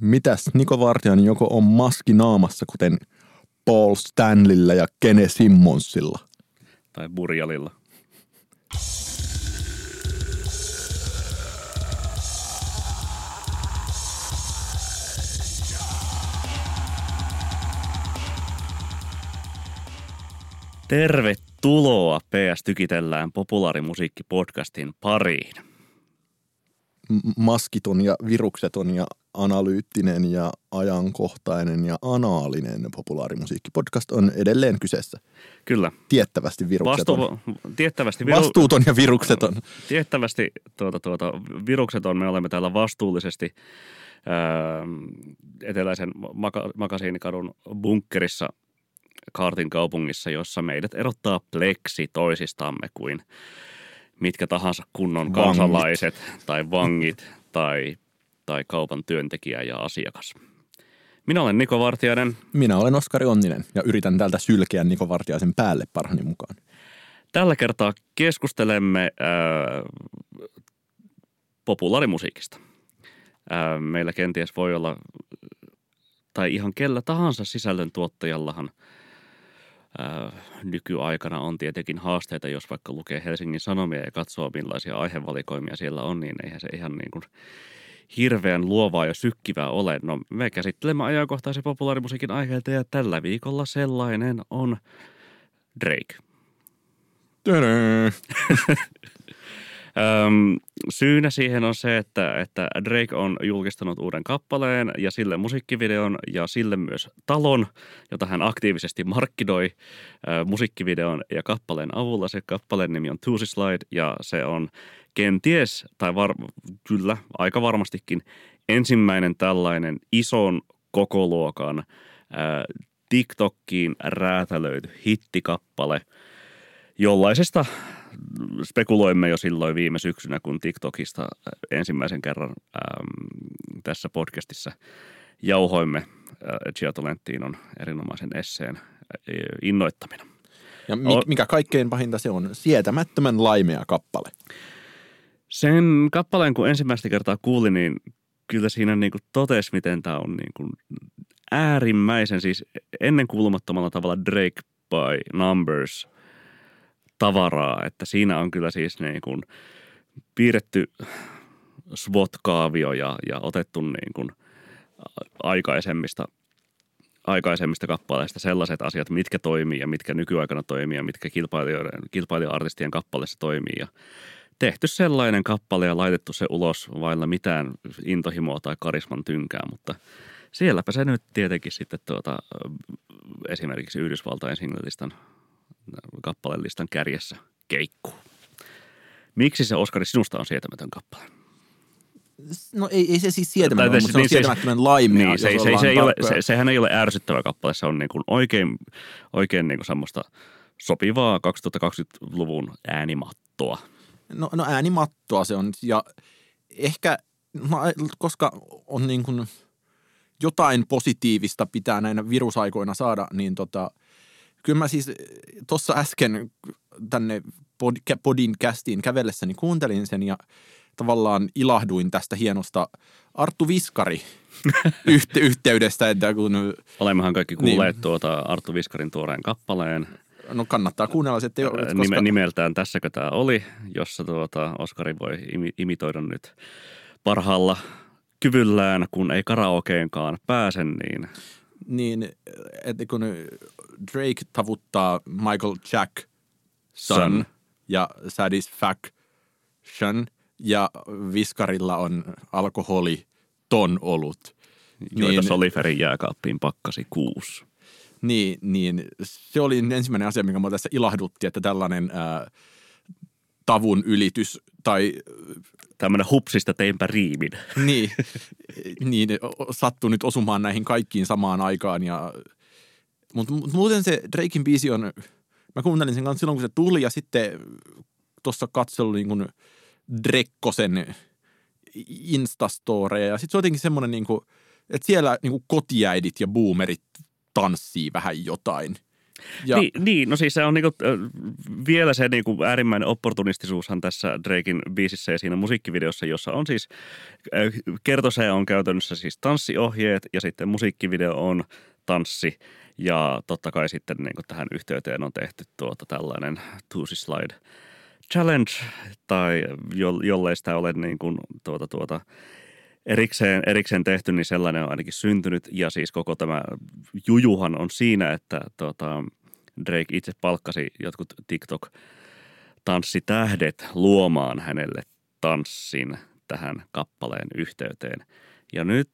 Mitäs Niko Vartiainen joko on maski naamassa, kuten Paul Stanleyllä ja Kene Simmonsilla? Tai Burjalilla. Tervetuloa PS Tykitellään populaarimusiikkipodcastin pariin. Maskiton ja virukseton ja analyyttinen ja ajankohtainen ja anaalinen populaarimusiikkipodcast on edelleen kyseessä. Kyllä. Tiettävästi virukseton. Vastu, tiettävästi, viru, Vastuuton ja virukseton. tiettävästi tuota, tuota, virukseton me olemme täällä vastuullisesti ää, eteläisen maka, Makasiinikadun bunkkerissa Kaartin kaupungissa, jossa meidät erottaa pleksi toisistamme kuin mitkä tahansa kunnon Vangit. kansalaiset tai vangit tai, tai kaupan työntekijä ja asiakas. Minä olen Niko Vartiainen. Minä olen Oskari Onninen ja yritän täältä sylkeä Niko Vartiaisen päälle parhaani mukaan. Tällä kertaa keskustelemme ää, populaarimusiikista. Ää, meillä kenties voi olla, tai ihan kellä tahansa sisällön ää, nykyaikana on tietenkin haasteita, jos vaikka lukee Helsingin Sanomia ja katsoo millaisia aihevalikoimia siellä on, niin eihän se ihan niin kuin hirveän luovaa ja sykkivää ole. No me käsittelemme ajankohtaisen populaarimusiikin aiheita ja tällä viikolla sellainen on Drake. Tönö. Öm, syynä siihen on se, että, että Drake on julkistanut uuden kappaleen ja sille musiikkivideon ja sille myös talon, jota hän aktiivisesti markkinoi ö, musiikkivideon ja kappaleen avulla. Se kappaleen nimi on Tuesday Slide ja se on kenties, tai var, kyllä aika varmastikin ensimmäinen tällainen ison kokoluokan ö, TikTokkiin räätälöity hittikappale, jollaisesta spekuloimme jo silloin viime syksynä, kun TikTokista ensimmäisen kerran äm, tässä podcastissa jauhoimme äh, Giotolenttiinon erinomaisen esseen äh, innoittamina. Ja mi- mikä kaikkein pahinta se on? Sietämättömän laimea kappale. Sen kappaleen, kun ensimmäistä kertaa kuulin, niin kyllä siinä niin kuin totesi, miten tämä on niin kuin äärimmäisen, siis ennen kuulumattomalla tavalla Drake by Numbers tavaraa, että siinä on kyllä siis niin kuin piirretty SWOT-kaavio ja, ja otettu niin kuin aikaisemmista, aikaisemmista kappaleista sellaiset asiat, mitkä toimii ja mitkä nykyaikana toimii ja mitkä kilpailija-artistien kappaleissa toimii. Ja tehty sellainen kappale ja laitettu se ulos vailla mitään intohimoa tai karisman tynkää, mutta sielläpä se nyt tietenkin sitten tuota, esimerkiksi Yhdysvaltain singlelistan kappalelistan kärjessä keikkuu. Miksi se Oskari sinusta on sietämätön kappale? No ei, ei se siis sietämätön, mutta se on niin, se- sietämättömän laimea. Niin, se, se, se, se ei ole, se, sehän ei ole ärsyttävä kappale, se on niin kuin oikein, oikein niin kuin semmoista sopivaa 2020-luvun äänimattoa. No, no äänimattoa se on ja ehkä, no, koska on niin kuin jotain positiivista pitää näinä virusaikoina saada, niin tota, kyllä mä siis tuossa äsken tänne pod, podin kästiin kävellessäni kuuntelin sen ja tavallaan ilahduin tästä hienosta Arttu Viskari yhte, yhteydestä, että kun, Olemmehan kaikki kuulleet Niin. tuota Arttu Viskarin tuoreen kappaleen. no kannattaa kuunnella se, että jo, Ää, koska, Nime, nimeltään Tässäkö tämä oli, jossa tuota Oskari voi imi, imitoida nyt parhaalla kyvyllään, kun ei karaokeenkaan pääse, niin niin, että kun Drake tavuttaa Michael Jack Son. ja Satisfaction ja Viskarilla on alkoholi ton olut. joita Niin- Soliferin jääkaappiin pakkasi kuusi. Niin, niin se oli ensimmäinen asia, mikä mua tässä ilahdutti, että tällainen ää, tavun ylitys tai Tämmöinen hupsista teinpä riimin. niin, niin sattui nyt osumaan näihin kaikkiin samaan aikaan. Ja, mutta mut muuten se Drakein biisi on, mä kuuntelin sen kanssa silloin, kun se tuli ja sitten tuossa katselin niin kuin Drekkosen Instastoreja ja sitten se on jotenkin semmoinen, niin kuin, että siellä niin kuin kotiäidit ja boomerit tanssii vähän jotain. Ja, niin, niin, no siis se on niinku, vielä se niinku äärimmäinen opportunistisuushan tässä Drakein biisissä ja siinä musiikkivideossa, jossa on siis, kertose on käytännössä siis tanssiohjeet ja sitten musiikkivideo on tanssi. Ja totta kai sitten niin kuin tähän yhteyteen on tehty tuota tällainen Tuusi Slide Challenge, tai jo, jollei sitä ole niin kuin tuota, tuota, erikseen, erikseen tehty, niin sellainen on ainakin syntynyt. Ja siis koko tämä jujuhan on siinä, että tuota, Drake itse palkkasi jotkut TikTok-tanssitähdet luomaan hänelle tanssin tähän kappaleen yhteyteen. Ja nyt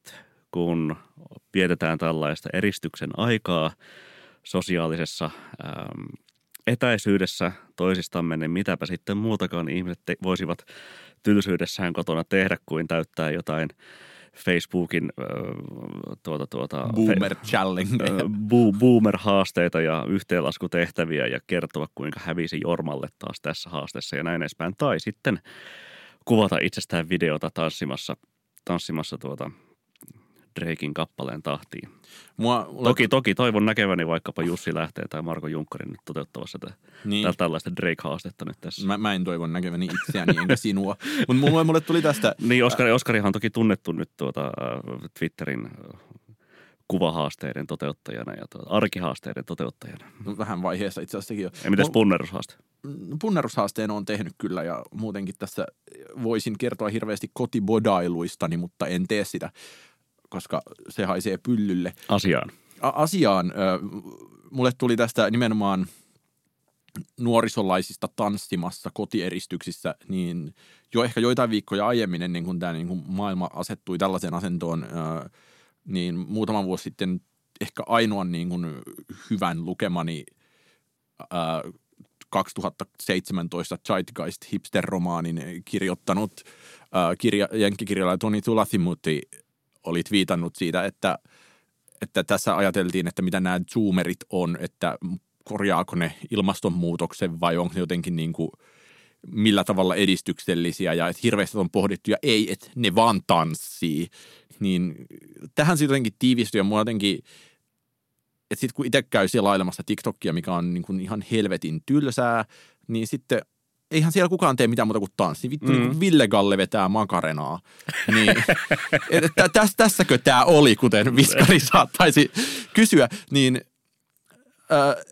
kun vietetään tällaista eristyksen aikaa sosiaalisessa ähm, etäisyydessä toisistamme, niin mitäpä sitten muutakaan ihmiset te- voisivat tylsyydessään kotona tehdä kuin täyttää jotain Facebookin äh, tuota, tuota, boomer challenge. Äh, bo- boomer-haasteita ja yhteenlaskutehtäviä ja kertoa, kuinka hävisi Jormalle taas tässä haasteessa ja näin edespäin. Tai sitten kuvata itsestään videota tanssimassa, tanssimassa tuota Drakein kappaleen tahtiin. Mua, toki, toki toivon näkeväni vaikkapa Jussi Lähtee tai Marko Junkkarin nyt toteuttavassa tätä, niin. tällaista Drake-haastetta nyt tässä. Mä, mä en toivon näkeväni itseäni enkä sinua, mutta mulle, mulle tuli tästä... Niin, Oskari, Oskarihan on toki tunnettu nyt tuota, äh, Twitterin äh, kuvahaasteiden toteuttajana ja tuota, arkihaasteiden toteuttajana. No, vähän vaiheessa itse asiassa jo. Ja mitäs punnerushaaste? Mm, punnerushaasteen on tehnyt kyllä ja muutenkin tässä voisin kertoa hirveästi kotibodailuistani, mutta en tee sitä koska se haisee pyllylle. Asiaan. A- asiaan. Mulle tuli tästä nimenomaan nuorisolaisista tanssimassa kotieristyksissä, niin jo ehkä joitain viikkoja aiemmin ennen kuin tämä niin kuin maailma asettui tällaiseen asentoon, niin muutama vuosi sitten ehkä ainoan niin kuin hyvän lukemani 2017 Zeitgeist hipster-romaanin kirjoittanut kirja, jenkkikirjalla Toni Tulathimuti oli viitannut siitä, että, että tässä ajateltiin, että mitä nämä zoomerit on, että korjaako ne ilmastonmuutoksen vai onko ne jotenkin niin kuin millä tavalla edistyksellisiä ja että hirveästi on pohdittu ja ei, että ne vaan tanssii. Niin tähän sitten jotenkin tiivistyi ja mua jotenkin, että sitten kun itse käy selailemassa TikTokia, mikä on niin kuin ihan helvetin tylsää, niin sitten – eihän siellä kukaan tee mitään muuta kuin tanssi. Vittu, niin mm. niin Ville Galle vetää makarenaa. Niin, että täs, tässäkö tämä oli, kuten viskari saattaisi kysyä. Niin äh,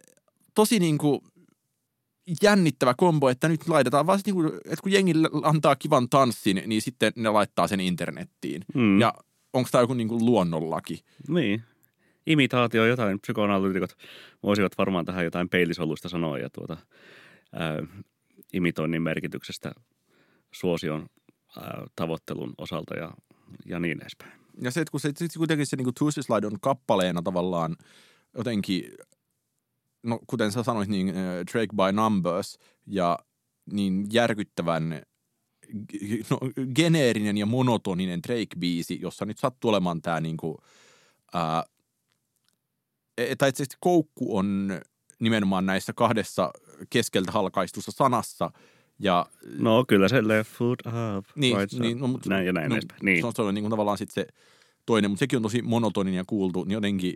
tosi niin kuin jännittävä kombo, että nyt laitetaan vaan, niin kuin, että kun jengi antaa kivan tanssin, niin sitten ne laittaa sen internettiin. Mm. Ja onko tämä joku niin kuin luonnonlaki? Niin. Imitaatio jotain, psykoanalyytikot voisivat varmaan tähän jotain peilisoluista sanoa ja tuota, imitoinnin merkityksestä suosion ää, tavoittelun osalta ja, ja niin edespäin. Ja se, että kun se, se kuitenkin se niin Tuesday Slide on kappaleena tavallaan jotenkin, no kuten sä sanoit, niin uh, Drake by Numbers ja niin järkyttävän no, geneerinen ja monotoninen Drake-biisi, jossa nyt sattuu olemaan tämä niin kuin, ää, e, tai itse koukku on nimenomaan näissä kahdessa keskeltä halkaistussa sanassa. Ja, no kyllä se left foot up, niin, right niin, no, mutta, näin ja näin no, niin. Se on, se on niin kuin tavallaan sitten se toinen, mutta sekin on tosi monotonin ja kuultu, niin jotenkin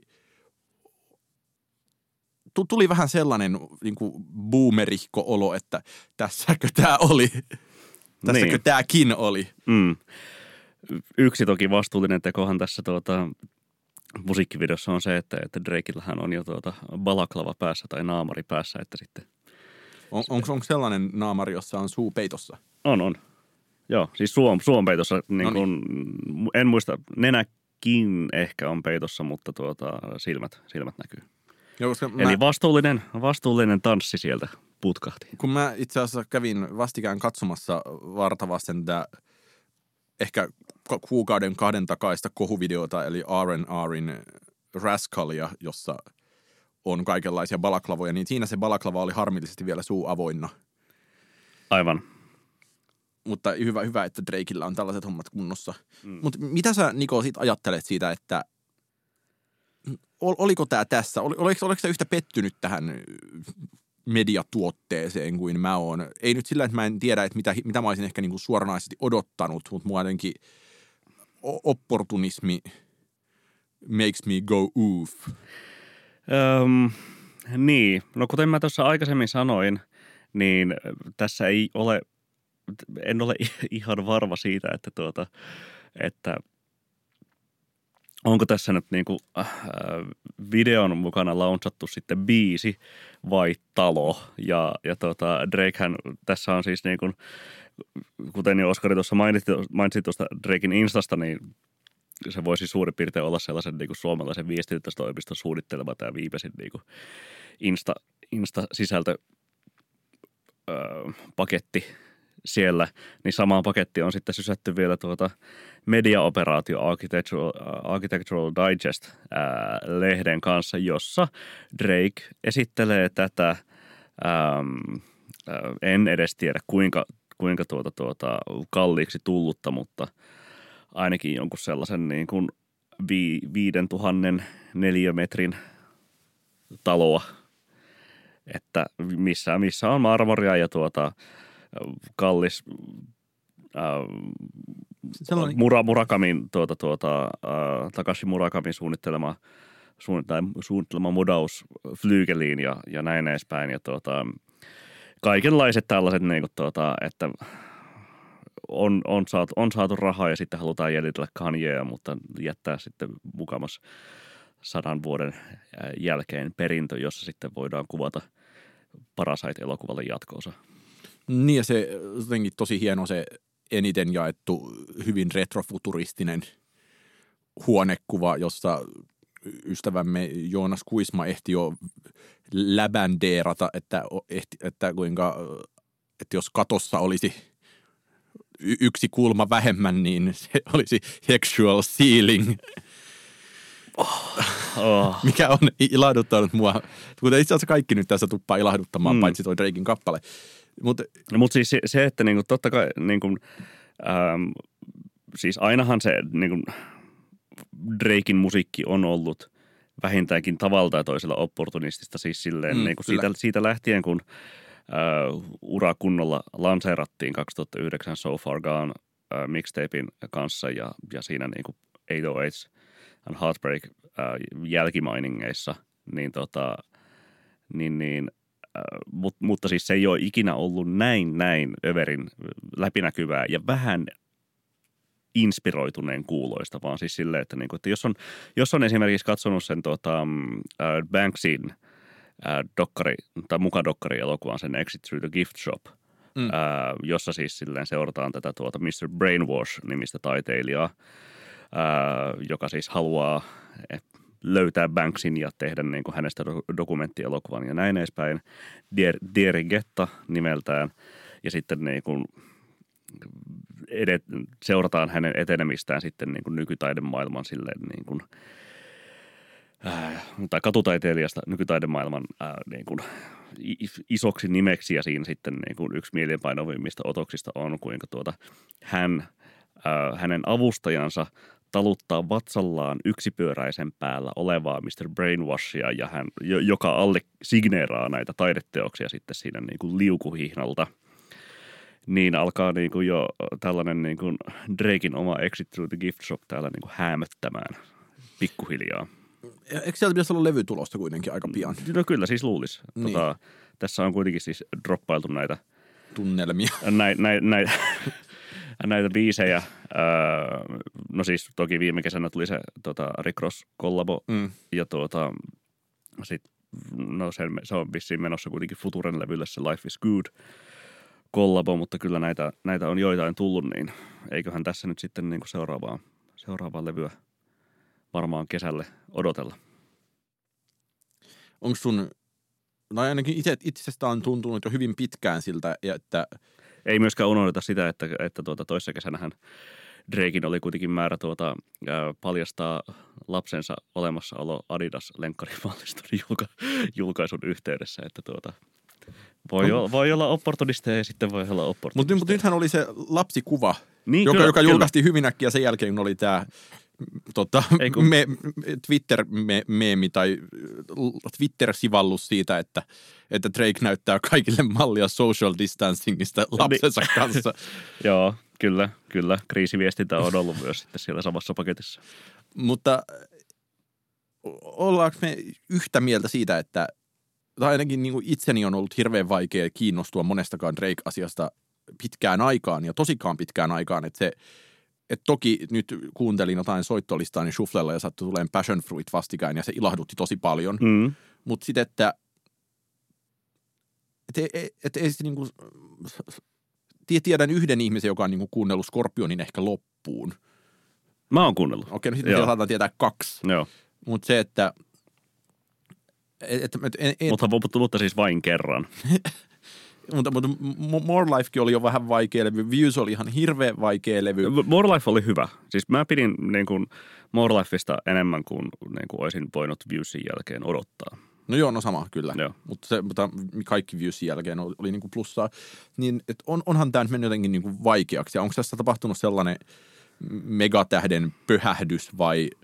tuli vähän sellainen niin kuin boomerihko-olo, että tässäkö tämä oli, tässäkö niin. tämäkin oli. Mm. Yksi toki vastuullinen tekohan tässä tuota, musiikkivideossa on se, että, että Drakillähän on jo tuota balaklava päässä tai naamari päässä, että sitten – on, onko, onko sellainen naamari, jossa on suu peitossa? On, on. Joo, siis suom, suom peitossa. Niin kun. En muista, nenäkin ehkä on peitossa, mutta tuota, silmät, silmät näkyy. Joo, koska Eli mä, vastuullinen, vastuullinen tanssi sieltä putkahti. Kun mä itse asiassa kävin vastikään katsomassa vartavasten tätä ehkä kuukauden kahden takaista kohuvideota, eli R&Rin Rascalia, jossa – on kaikenlaisia balaklavoja, niin siinä se balaklava oli harmillisesti vielä suu avoinna. Aivan. Mutta hyvä, hyvä että Drakeillä on tällaiset hommat kunnossa. Mm. Mutta mitä sä, Niko, sit ajattelet siitä, että oliko tämä tässä? Oliko, oliko sä yhtä pettynyt tähän mediatuotteeseen kuin mä oon? Ei nyt sillä, että mä en tiedä, että mitä, mitä mä olisin ehkä niinku suoranaisesti odottanut, mutta mua jotenkin opportunismi makes me go oof. Öm, Niin, no kuten mä tuossa aikaisemmin sanoin, niin tässä ei ole, en ole ihan varma siitä, että, tuota, että onko tässä nyt niinku, äh, videon mukana launchattu sitten biisi vai talo. Ja, ja tota, Drakehän tässä on siis niin kuin, kuten jo Oskari tuossa mainitsi, mainitsi tuosta Drakein Instasta, niin se voisi suurin piirtein olla sellaisen niin kuin suomalaisen viestintätoimiston suunnittelema tämä viimeisin niin kuin Insta, Insta-sisältö öö, paketti siellä, niin samaan pakettiin on sitten sysätty vielä tuota mediaoperaatio Architectural, Architectural Digest ää, lehden kanssa, jossa Drake esittelee tätä, äm, en edes tiedä kuinka, kuinka tuota, tuota, kalliiksi tullutta, mutta ainakin jonkun sellaisen niin kuin vi, viiden tuhannen neliömetrin taloa, että missä, missä on marmoria ja tuota, kallis äh, Sellainen... Mura, Murakamin, tuota, tuota, äh, Takashi Murakamin suunnittelema, suunnittelema, suunnittelema modaus flyygeliin ja, ja näin edespäin. Ja tuota, kaikenlaiset tällaiset, niin kuin, tuota, että on, on, saatu, on saatu rahaa ja sitten halutaan jäljitellä Kanyeja, mutta jättää sitten mukamas sadan vuoden jälkeen perintö, jossa sitten voidaan kuvata Parasite-elokuvalle jatkoosa. Niin ja se jotenkin tosi hieno se eniten jaettu hyvin retrofuturistinen huonekuva, jossa ystävämme Joonas Kuisma ehti jo läbändeerata, että, että kuinka, että jos katossa olisi yksi kulma vähemmän, niin se olisi sexual ceiling. Oh, oh. Mikä on ilahduttanut mua, kuten itse asiassa kaikki nyt tässä tuppaa ilahduttamaan, mm. paitsi toi Drakein kappale. Mutta Mut siis se, se, että niinku, totta kai niinku, ähm, siis ainahan se niinku, Drakein musiikki on ollut vähintäänkin tavalla tai toisella opportunistista. Siis silleen, mm, niinku siitä, siitä lähtien, kun äh, ura kunnolla lanseerattiin 2009 So Far Gone äh, mixtapein kanssa ja, ja siinä niinku 808 and Heartbreak äh, jälkimainingeissa, niin, tota, niin, niin Mut, mutta siis se ei ole ikinä ollut näin, näin överin läpinäkyvää ja vähän inspiroituneen kuuloista, vaan siis silleen, että, niin kuin, että jos, on, jos on esimerkiksi katsonut sen tota, äh, Banksin äh, dokkari, tai mukadokkari elokuvan sen Exit Through the Gift Shop, mm. äh, jossa siis silleen seurataan tätä tuota Mr. Brainwash-nimistä taiteilijaa, äh, joka siis haluaa, löytää Banksin ja tehdä niin kuin hänestä dokumenttielokuvan ja näin edespäin. Dieri Getta nimeltään ja sitten niin kuin edet, seurataan hänen etenemistään sitten niin kuin nykytaidemaailman silleen niin kuin, äh, tai katutaiteilijasta nykytaidemaailman äh, niin kuin isoksi nimeksi ja siinä sitten niin kuin yksi mielenpainovimmista otoksista on, kuinka tuota, hän, äh, hänen avustajansa taluttaa vatsallaan yksipyöräisen päällä olevaa Mr. Brainwashia, ja hän, joka alle signeeraa näitä taideteoksia sitten siinä niin kuin liukuhihnalta. Niin alkaa niin kuin jo tällainen niin kuin Drakein oma Exit Through the Gift Shop täällä niin kuin häämöttämään pikkuhiljaa. Eikö sieltä pitäisi olla levytulosta kuitenkin aika pian? No kyllä siis luulisi. Niin. Tota, tässä on kuitenkin siis droppailtu näitä tunnelmia. Näitä, näitä, näitä näitä biisejä. Öö, no siis toki viime kesänä tuli se tota, Rick Ross kollabo mm. ja tuota, sit, no se, se on vissiin menossa kuitenkin Futuren levylle se Life is Good kollabo, mutta kyllä näitä, näitä on joitain tullut, niin eiköhän tässä nyt sitten niin kuin seuraavaa, seuraavaa levyä varmaan kesälle odotella. Onko sun, no ainakin itse, itsestä on tuntunut jo hyvin pitkään siltä, että ei myöskään unohdeta sitä, että, että tuota, toissa kesänähän Drakein oli kuitenkin määrä tuota, ää, paljastaa lapsensa olemassaolo Adidas lenkkarimalliston julka, julkaisun yhteydessä, että tuota, voi, no. olla, voi olla opportunisteja ja sitten voi olla opportunisteja. Mutta, nythän oli se lapsikuva, niin, joka, kyllä, joka julkaistiin hyvin äkkiä sen jälkeen, kun oli tämä tota, me, Twitter-meemi tai Twitter-sivallus siitä, että, että Drake näyttää kaikille mallia social distancingista niin. lapsensa kanssa. Joo, kyllä, kyllä. Kriisiviestintä on ollut myös sitten siellä samassa paketissa. Mutta ollaanko me yhtä mieltä siitä, että tai ainakin niin kuin itseni on ollut hirveän vaikea kiinnostua monestakaan Drake-asiasta pitkään aikaan ja tosikaan pitkään aikaan, että se, et toki nyt kuuntelin jotain soittolistaa niin Shufflella ja sattui tulemaan Passion Fruit vastikään ja se ilahdutti tosi paljon. Mm. Mutta sitten, että et, et, et, et niinku, tiedän yhden ihmisen, joka on niinku kuunnellut Scorpionin ehkä loppuun. Mä oon kuunnellut. Okei, no sitten me saadaan tietää kaksi. Joo. Mutta se, että et, et, et, et, mutta, mutta, mutta siis vain kerran. mutta, mutta More Lifekin oli jo vähän vaikea levy. Views oli ihan hirveän vaikea levy. More Life oli hyvä. Siis mä pidin niin kuin More Lifeista enemmän kuin, niin kuin olisin voinut Viewsin jälkeen odottaa. No joo, no sama kyllä. Joo. Mutta, se, mutta kaikki Viewsin jälkeen oli, oli niin kuin plussaa. Niin, et on, onhan tämä nyt mennyt jotenkin niin kuin vaikeaksi. Ja onko tässä tapahtunut sellainen megatähden pöhähdys vai –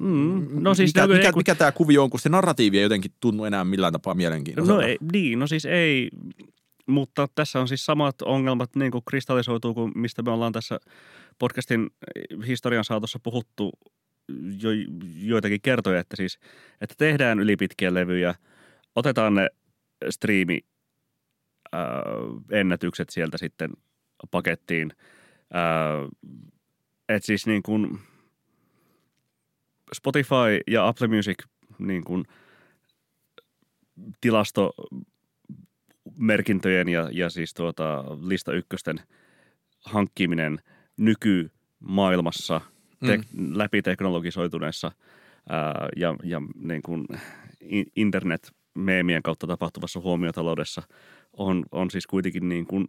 Mm. No siis mikä, no, mikä, kun... mikä tämä kuvio on, kun se narratiivi ei jotenkin tunnu enää millään tapaa mielenkiintoiselta? No ei, niin, no siis ei, mutta tässä on siis samat ongelmat niin kuin kristallisoituu kuin mistä me ollaan tässä podcastin historian saatossa puhuttu jo, joitakin kertoja, että siis, että tehdään ylipitkiä levyjä, otetaan ne striimi ää, ennätykset sieltä sitten pakettiin. Että siis niin kuin Spotify ja Apple Music niin kuin tilastomerkintöjen ja, ja siis tuota, lista ykkösten hankkiminen nykymaailmassa mm. läpi teknologisoituneessa ää, ja, ja niin kuin internet-meemien kautta tapahtuvassa huomiotaloudessa on, on siis kuitenkin niin kuin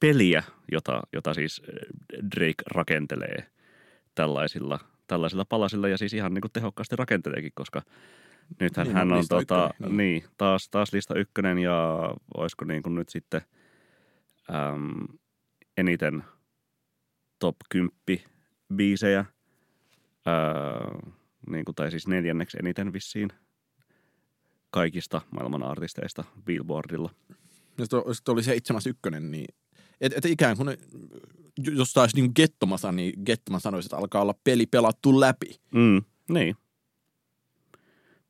peliä, jota, jota siis Drake rakentelee tällaisilla – tällaisilla palasilla ja siis ihan niin kuin tehokkaasti rakenteleekin, koska nythän niin, hän on tota, ykkönen, niin. niin, taas, taas lista ykkönen ja olisiko niin kuin nyt sitten äm, eniten top 10 biisejä, ää, niin kuin, tai siis neljänneksi eniten vissiin kaikista maailman artisteista Billboardilla. Jos oli seitsemäs ykkönen, niin et, et ikään kuin, jos taisi niin Gettomasa, niin Gettoma sanoisi, että alkaa olla peli pelattu läpi. Mm, niin.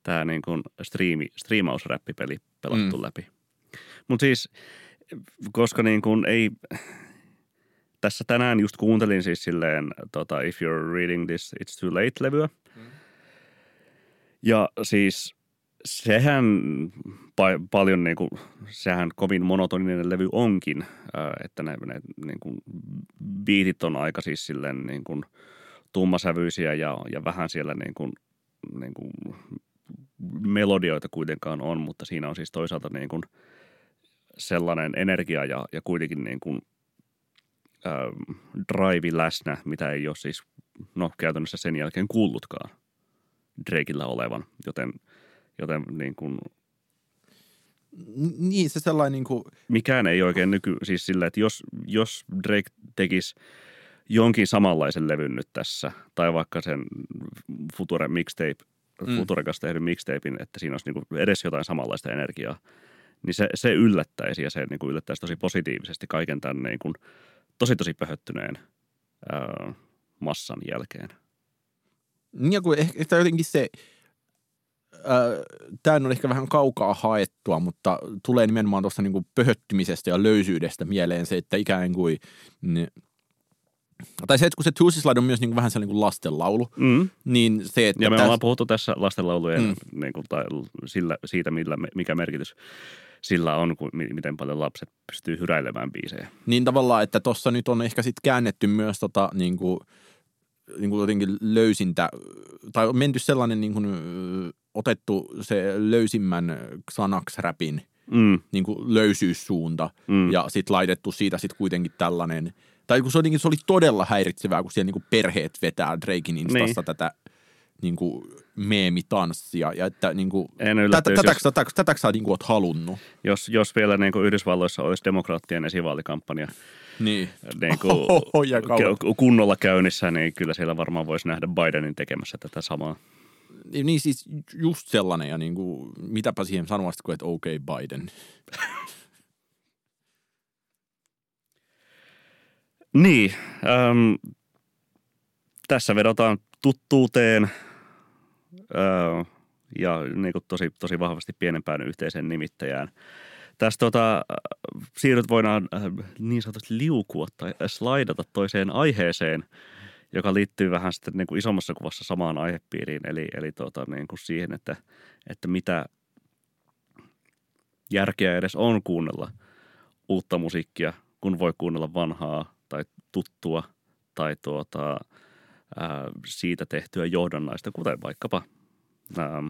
Tämä niin kuin striimi, striimausräppipeli pelattu mm. läpi. Mutta siis, koska niin kuin ei, tässä tänään just kuuntelin siis silleen, tota, If You're Reading This, It's Too Late-levyä. Mm. Ja siis sehän pa- paljon niin kuin, sehän kovin monotoninen levy onkin, että ne, ne niin kuin, biitit on aika siis silleen niin kuin, tummasävyisiä ja, ja vähän siellä niin kuin, niin kuin, melodioita kuitenkaan on, mutta siinä on siis toisaalta niin kuin, sellainen energia ja, ja kuitenkin niin kuin, äh, drive läsnä, mitä ei ole siis no, käytännössä sen jälkeen kuullutkaan Drakeillä olevan, joten, joten niin kuin, niin, se sellainen niin kuin... Mikään ei oikein nyky, siis sillä, että jos, jos Drake tekisi jonkin samanlaisen levyn nyt tässä, tai vaikka sen Future mixtape, mm. Futurekas tehdyn mixtapein, että siinä olisi niin kuin edes jotain samanlaista energiaa, niin se, se yllättäisi ja se niin kuin yllättäisi tosi positiivisesti kaiken tämän niin kuin tosi tosi pöhöttyneen ää, massan jälkeen. Niin ja kun ehkä jotenkin se, tämä on ehkä vähän kaukaa haettua, mutta tulee nimenomaan tuosta niin pöhöttymisestä ja löysyydestä mieleen se, että ikään kuin ne, tai se, että kun se Tuesday Slide on myös niin kuin vähän sellainen kuin lastenlaulu, mm. niin se, että... Ja me täs... ollaan puhuttu tässä lastenlaulujen mm. niin kuin, tai sillä, siitä, millä, mikä merkitys sillä on, kun, miten paljon lapset pystyy hyräilemään biisejä. Niin tavallaan, että tuossa nyt on ehkä sitten käännetty myös tota, niin kuin, niin kuin jotenkin löysintä, tai on menty sellainen niin kuin, otettu se löysimmän Xanax-räpin mm. niin kuin löysyyssuunta mm. ja sitten laitettu siitä sitten kuitenkin tällainen, tai kun se, oli, se oli todella häiritsevää, kun siellä niin kuin perheet vetää Drakein instassa niin. tätä niin kuin meemitanssia. Ja että niin kuin, tätä, tätä, jos, tätä, tätä, sä niin kuin oot halunnut. Jos, jos vielä niin kuin Yhdysvalloissa olisi demokraattien esivaalikampanja niin. Niin kuin Oho, kunnolla käynnissä, niin kyllä siellä varmaan voisi nähdä Bidenin tekemässä tätä samaa. Niin, niin siis just sellainen ja niin kuin, mitäpä siihen kuin, että okei okay, Biden. niin, äm, tässä vedotaan tuttuuteen, äh, ja niin kuin tosi, tosi vahvasti pienempään yhteiseen nimittäjään. Tästä tota, siirryt voidaan äh, niin sanotusti liukua tai slaidata toiseen aiheeseen, joka liittyy vähän sitten niin kuin isommassa kuvassa samaan aihepiiriin, eli, eli tota, niin kuin siihen, että, että mitä järkeä edes on kuunnella uutta musiikkia, kun voi kuunnella vanhaa tuttua tai tuota, ää, siitä tehtyä johdannaista, kuten vaikkapa ää,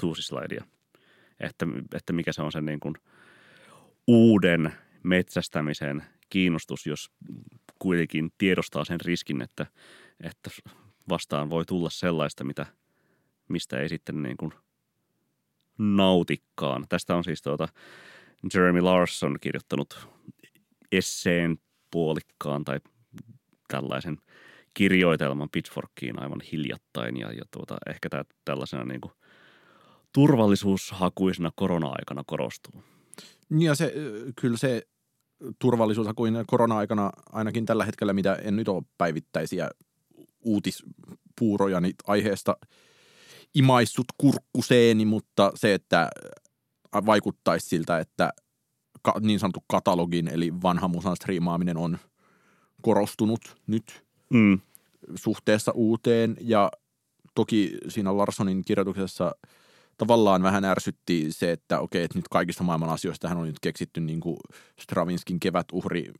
Tuusislaidia. Että, että mikä se on se niin kuin uuden metsästämisen kiinnostus, jos kuitenkin tiedostaa sen riskin, että, että vastaan voi tulla sellaista, mitä, mistä ei sitten niin kuin nautikkaan. Tästä on siis tuota Jeremy Larson kirjoittanut esseen puolikkaan tai tällaisen kirjoitelman Pitchforkiin aivan hiljattain ja, ja tuota, ehkä tämä tällaisena niin kuin turvallisuushakuisena korona-aikana korostuu. Ja se, kyllä se turvallisuushakuinen korona-aikana ainakin tällä hetkellä, mitä en nyt ole päivittäisiä uutispuuroja niin aiheesta imaissut kurkkuseeni, mutta se, että vaikuttaisi siltä, että niin sanottu katalogin eli vanha musan striimaaminen on korostunut nyt mm. suhteessa uuteen ja toki siinä Larsonin kirjoituksessa tavallaan vähän ärsytti se, että okei, että nyt kaikista maailman asioista hän on nyt keksitty niin kuin Stravinskin kevätuhri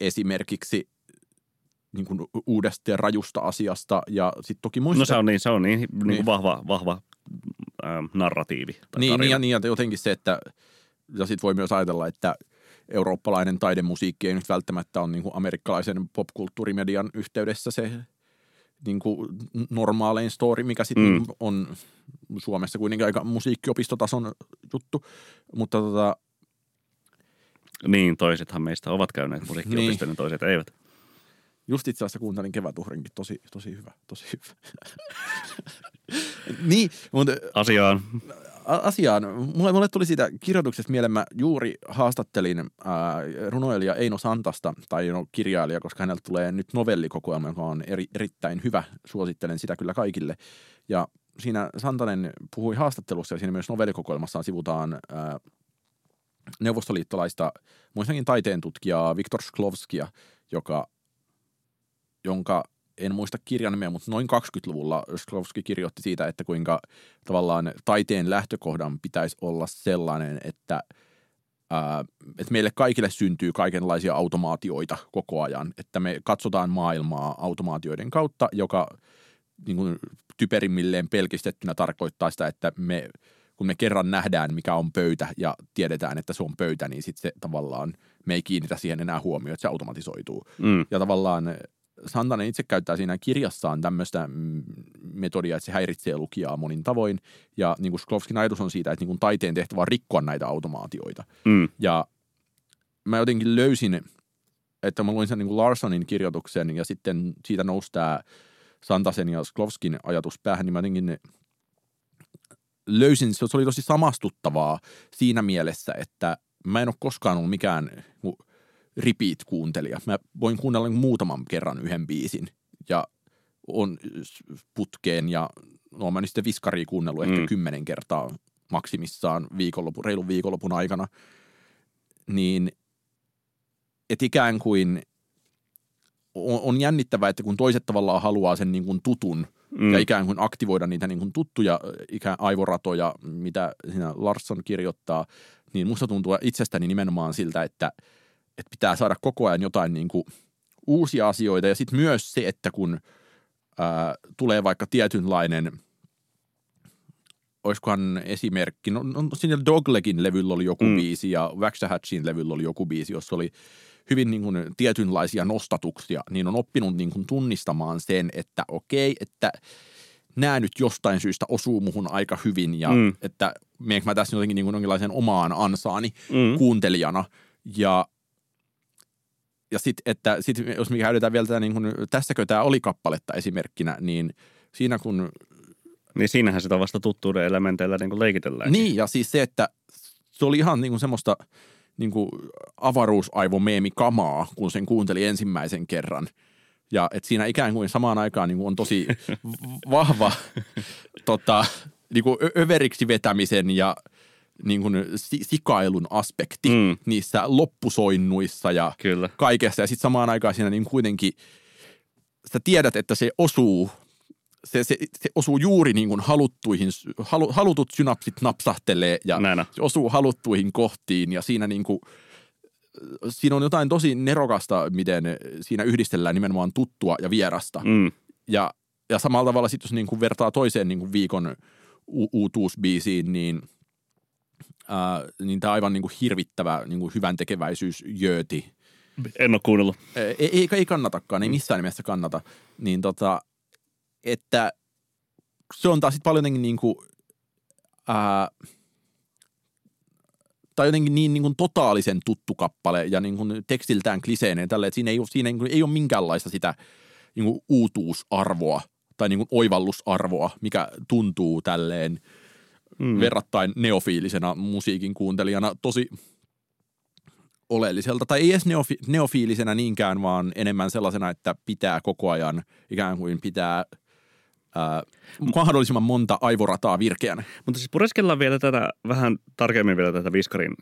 esimerkiksi niin kuin uudesta ja rajusta asiasta ja sitten toki muista... No se on niin, se on niin, niin, niin. vahva, vahva ähm, narratiivi. Tai niin, niin, ja, niin, ja jotenkin se, että ja sitten voi myös ajatella, että eurooppalainen taidemusiikki ei nyt välttämättä ole niin kuin amerikkalaisen popkulttuurimedian yhteydessä se niin kuin normaalein story, mikä sitten mm. on Suomessa kuitenkin aika musiikkiopistotason juttu, mutta tota, Niin, toisethan meistä ovat käyneet musiikkiopistoon, niin. toiset eivät. Just itse asiassa kuuntelin kevätuhrinkin, tosi, tosi hyvä, tosi hyvä. niin, mutta... Asiaan asiaan. Mulle, mulle tuli siitä kirjoituksesta mieleen, mä juuri haastattelin ää, runoilija Eino Santasta, tai no, kirjailija, koska häneltä tulee nyt novellikokoelma, joka on eri, erittäin hyvä. Suosittelen sitä kyllä kaikille. Ja siinä Santanen puhui haastattelussa ja siinä myös novellikokoelmassaan sivutaan ää, neuvostoliittolaista, muistakin taiteen tutkijaa Viktor Sklovskia, joka, jonka en muista kirjan nimeä, mutta noin 20-luvulla Sklovski kirjoitti siitä, että kuinka tavallaan taiteen lähtökohdan pitäisi olla sellainen, että, ää, että meille kaikille syntyy kaikenlaisia automaatioita koko ajan, että me katsotaan maailmaa automaatioiden kautta, joka niin kuin typerimmilleen pelkistettynä tarkoittaa sitä, että me, kun me kerran nähdään, mikä on pöytä ja tiedetään, että se on pöytä, niin sitten se tavallaan me ei kiinnitä siihen enää huomioon, että se automatisoituu. Mm. Ja tavallaan Santanen itse käyttää siinä kirjassaan tämmöistä mm, metodia, että se häiritsee lukijaa monin tavoin. Ja niin kuin Sklovskin ajatus on siitä, että niin kuin taiteen tehtävä on rikkoa näitä automaatioita. Mm. Ja mä jotenkin löysin, että mä luin sen niin kuin Larsonin kirjoituksen ja sitten siitä nousi tämä Santasen ja Sklovskin ajatus päähän, niin mä jotenkin löysin, se oli tosi samastuttavaa siinä mielessä, että mä en ole koskaan ollut mikään repeat-kuuntelija. Mä voin kuunnella muutaman kerran yhden biisin ja on putkeen ja no mä sitten viskaria kuunnellut mm. ehkä kymmenen kertaa maksimissaan viikonlopun, reilun viikonlopun aikana, niin et ikään kuin on, on jännittävää, että kun toiset tavallaan haluaa sen niin kuin tutun mm. ja ikään kuin aktivoida niitä niin kuin tuttuja ikään aivoratoja, mitä siinä Larsson kirjoittaa, niin musta tuntuu itsestäni nimenomaan siltä, että – että pitää saada koko ajan jotain niin kuin uusia asioita ja sitten myös se, että kun ää, tulee vaikka tietynlainen, olisikohan esimerkki, no, no siinä Doglegin levyllä oli joku mm. biisi ja Waxahatchin levyllä oli joku biisi, jossa oli hyvin niin kuin tietynlaisia nostatuksia, niin on oppinut niin kuin tunnistamaan sen, että okei, että nämä nyt jostain syystä osuu muhun aika hyvin ja mm. että meneekö mä tässä jotenkin niin kuin jonkinlaisen omaan ansaani mm. kuuntelijana ja ja sitten, että sit, jos me käytetään vielä tätä, niin kun, tässäkö tämä oli kappaletta esimerkkinä, niin siinä kun... Niin siinähän sitä vasta tuttuuden elementeillä niin leikitellään. Niin, ja siis se, että se oli ihan niin kuin semmoista niin kuin avaruusaivomeemi-kamaa, kun sen kuunteli ensimmäisen kerran. Ja että siinä ikään kuin samaan aikaan niin kuin on tosi vahva tota, niin kuin överiksi vetämisen ja niin kuin sikailun aspekti mm. niissä loppusoinnuissa ja Kyllä. kaikessa. Ja sitten samaan aikaan siinä niin kuitenkin sä tiedät, että se osuu se, se, se osuu juuri niin kuin haluttuihin, halu, halutut synapsit napsahtelee ja Näin on. se osuu haluttuihin kohtiin ja siinä niin kuin, siinä on jotain tosi nerokasta, miten siinä yhdistellään nimenomaan tuttua ja vierasta. Mm. Ja, ja samalla tavalla sitten jos niin kuin vertaa toiseen niin kuin viikon u- uutuusbiisiin, niin, ää, niin tämä aivan niin kuin hirvittävä niin kuin hyvän tekeväisyys jööti. En ole kuunnellut. Ei, ei, ei kannatakaan, ei missään nimessä kannata. Niin tota, että se on taas sitten paljon jotenkin niin kuin, ää, tai jotenkin niin, niin kuin totaalisen tuttu kappale ja niin kuin tekstiltään kliseinen tälle, että siinä ei ole, siinä ei, ei ole minkäänlaista sitä niin kuin uutuusarvoa tai niin kuin oivallusarvoa, mikä tuntuu tälleen mm. verrattain neofiilisena musiikin kuuntelijana tosi oleelliselta. Tai ei edes neofi- neofiilisenä niinkään, vaan enemmän sellaisena, että pitää koko ajan ikään kuin pitää ää, mahdollisimman monta aivorataa virkeänä. Mutta siis pureskellaan vielä tätä vähän tarkemmin vielä tätä Viskarin,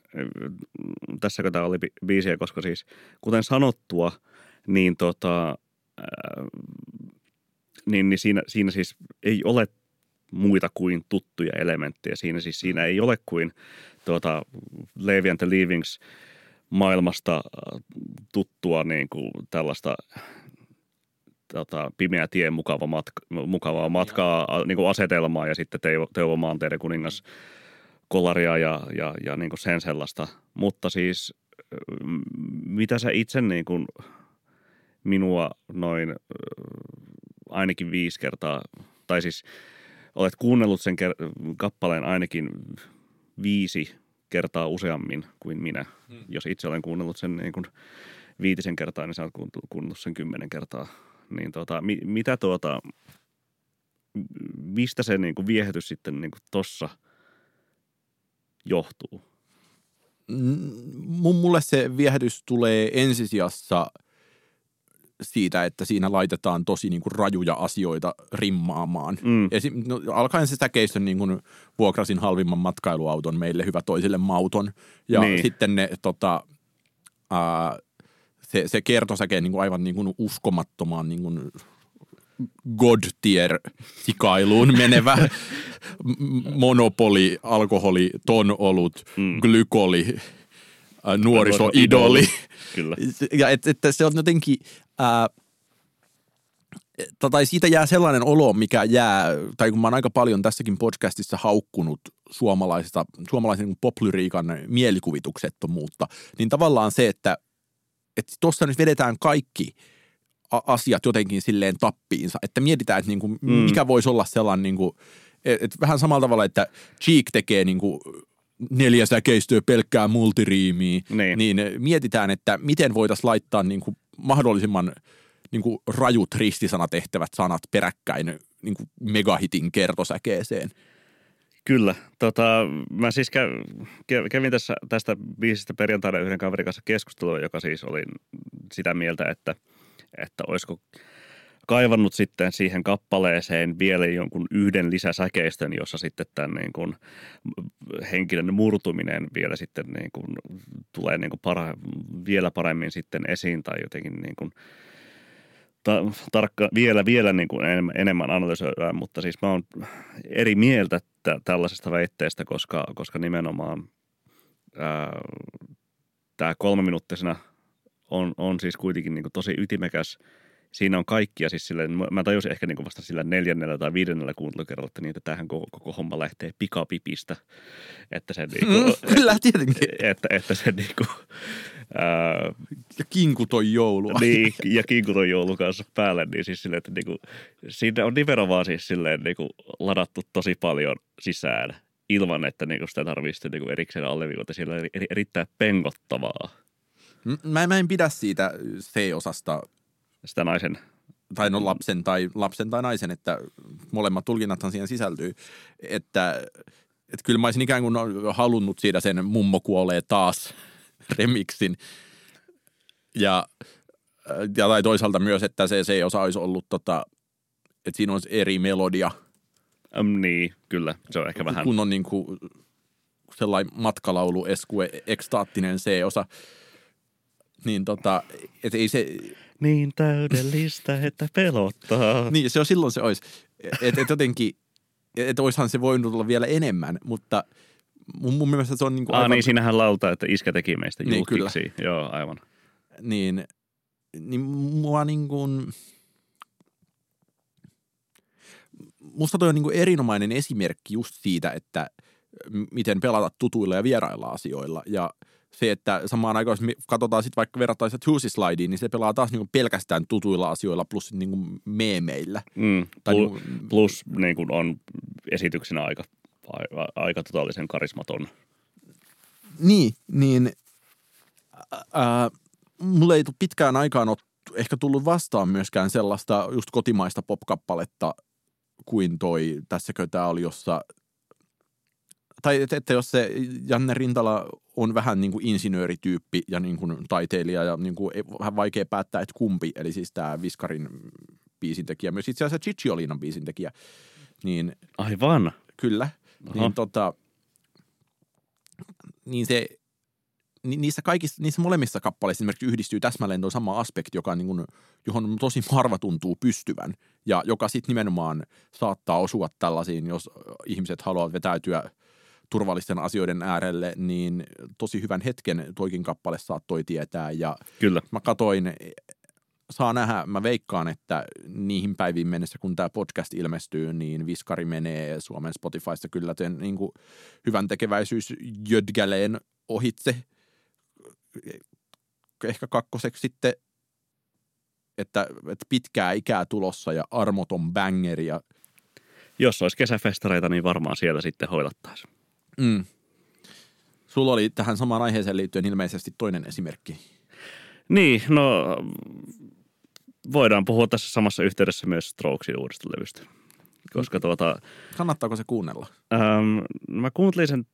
tässä kun tämä oli bi- biisiä, koska siis kuten sanottua, niin tota, ää, niin, niin siinä, siinä siis ei ole muita kuin tuttuja elementtejä. Siinä siis siinä ei ole kuin tuota, Levi and the Leavings maailmasta äh, tuttua niin kuin tällaista tota, pimeä tie, mukava matka, mukavaa matkaa, niin kuin asetelmaa ja sitten Teuvo, Maanteiden kuningas kolaria ja, ja, ja niin kuin sen sellaista. Mutta siis mitä sä itse niin kuin minua noin ainakin viisi kertaa, tai siis olet kuunnellut sen ker- kappaleen ainakin viisi kertaa useammin kuin minä. Hmm. Jos itse olen kuunnellut sen niin kuin viitisen kertaa, niin sä oot kuunnellut- sen kymmenen kertaa. Niin tota, mi- mitä tuota, mistä se niin kuin viehätys sitten niin kuin tossa johtuu? Mm, mun mulle se viehätys tulee ensisijassa siitä, että siinä laitetaan tosi niin kuin rajuja asioita rimmaamaan. Mm. Esim, no, alkaen se säkeistön niin kuin vuokrasin halvimman matkailuauton meille hyvä toiselle mauton. Ja Niin. sitten ne tota, ää, se, se kertosäke niin kuin aivan niin kuin uskomattomaan niin kuin god tier sikailuun menevä monopoli, alkoholi, tonolut, Mm. mm. glykoli, nuorisoidoli. Kyllä. Ja et, että se on jotenkin, ää, tai siitä jää sellainen olo, mikä jää, tai kun mä oon aika paljon tässäkin podcastissa haukkunut suomalaisesta, suomalaisen niin poplyriikan mielikuvituksettomuutta, niin tavallaan se, että että tuossa nyt vedetään kaikki asiat jotenkin silleen tappiinsa, että mietitään, että niinku, Mm. mikä voisi olla sellainen, niinku, et, et vähän samalla tavalla, että Cheek tekee niinku neljä säkeistöä pelkkää multiriimiä, Niin. niin mietitään, että miten voitaisiin laittaa niinku mahdollisimman niinku rajut ristisanatehtävät sanat peräkkäin niinku megahitin kertosäkeeseen. Kyllä. Tota, mä siis kä- kä- kävin tässä, tästä biisistä perjantaina yhden kaverin kanssa keskustelua, joka siis oli sitä mieltä, että, että olisiko kaivannut sitten siihen kappaleeseen vielä jonkun yhden lisäsäkeistön, jossa sitten tämän niin kuin henkilön murtuminen vielä sitten niin kuin tulee niin kuin para, vielä paremmin sitten esiin tai jotenkin niin kuin ta, tarkka, vielä, vielä niin kuin enemmän, enemmän analysoidaan, mutta siis mä oon eri mieltä tä, tällaisesta väitteestä, koska, koska nimenomaan tämä kolmeminuuttisena on, on siis kuitenkin niin kuin tosi ytimekäs. Siinä on kaikkia siis silleen, mä- tajusin ehkä niin kuin vasta sillä neljännellä tai viidennellä kuuntelukerralla, että, niin, että tämähän koko, koko homma lähtee pikapipistä. Että se niin kuin, Mm, kyllä, tietenkin. että, että se niin kuin, ää, Ja kinkutoi joulua. niin, ja kinkuton joulu kanssa päälle, niin siis silleen, että niinku, siinä on nimenomaan siis silleen niinku ladattu tosi paljon sisään ilman, että niinku sitä tarvitsee sitten niinku erikseen alleviivata. Siellä on eri, eri, erittäin pengottavaa Mä, mä en pidä siitä C-osasta sitä naisen. tai no lapsen tai, lapsen tai naisen, että molemmat tulkinnathan siihen sisältyy. Että, että kyllä mä olisin ikään kuin halunnut siitä sen mummo kuolee taas remixin. Ja, ja tai toisaalta myös, että se, se osa olisi ollut, tota, että siinä olisi eri melodia Um, niin, kyllä. Se on ehkä vähän. Kun on niin kuin sellainen matkalaulu, eskue, ekstaattinen C-osa. Niin tota, et ei se... Niin täydellistä, että pelottaa. niin, se on silloin se olisi. Että et jotenkin, että olisihan se voinut olla vielä enemmän, mutta mun, mun mielestä se on niin kuin Ah, aivan, niin siinähän lautaa, että iskä teki meistä Niin, julkiksi. Joo, aivan. niin, niin mua niin kuin, musta toi on niin kuin erinomainen esimerkki just siitä, että miten pelata tutuilla ja vierailla asioilla. Ja se, että samaan aikaan, jos me katsotaan sitten vaikka verrattaessa Juicy Slideen, niin se pelaa taas niin kuin pelkästään tutuilla asioilla plus niin kuin meemeillä. Mm. Tai Plu- niin, plus niin kuin on esityksenä aika, aika, aika totaalisen karismaton. Niin, niin ää, mulle ei pitkään aikaan ole ehkä tullut vastaan myöskään sellaista just kotimaista popkappaletta kuin toi, tässäkö tämä oli, jossa tai että, että jos se Janne Rintala on vähän niin kuin insinöörityyppi ja niin kuin taiteilija ja niin kuin ei- vähän vaikea päättää, että kumpi, eli siis tämä Viskarin biisintekijä, myös itse asiassa Cicciolinan biisintekijä, niin Aivan. Kyllä. Aha. Niin, tota, niin se, ni, niissä kaikissa, niissä molemmissa kappaleissa esimerkiksi yhdistyy täsmälleen tuo sama aspekti, joka niin kuin, johon tosi harva tuntuu pystyvän. Ja joka sitten nimenomaan saattaa osua tällaisiin, jos ihmiset haluavat vetäytyä turvallisten asioiden äärelle, niin tosi hyvän hetken toikin kappale saattoi tietää. Ja Kyllä. mä katoin, saa nähdä, mä veikkaan, että niihin päiviin mennessä, kun tämä podcast ilmestyy, niin Viskari menee Suomen Spotifysta kyllä ten, niin kuin hyvän tekeväisyys Jödgäleen ohitse. Ehkä kakkoseksi sitten, että, että pitkää ikää tulossa ja armoton bangeri ja Jos olisi kesäfestareita, niin varmaan siellä sitten hoidattaisiin. Mm. Sulla oli tähän samaan aiheeseen liittyen ilmeisesti toinen esimerkki. Niin, no voidaan puhua tässä samassa yhteydessä myös Strokesin uudesta levystä. Koska tuota, Kannattaako se kuunnella? ähm, mä kuuntelin sen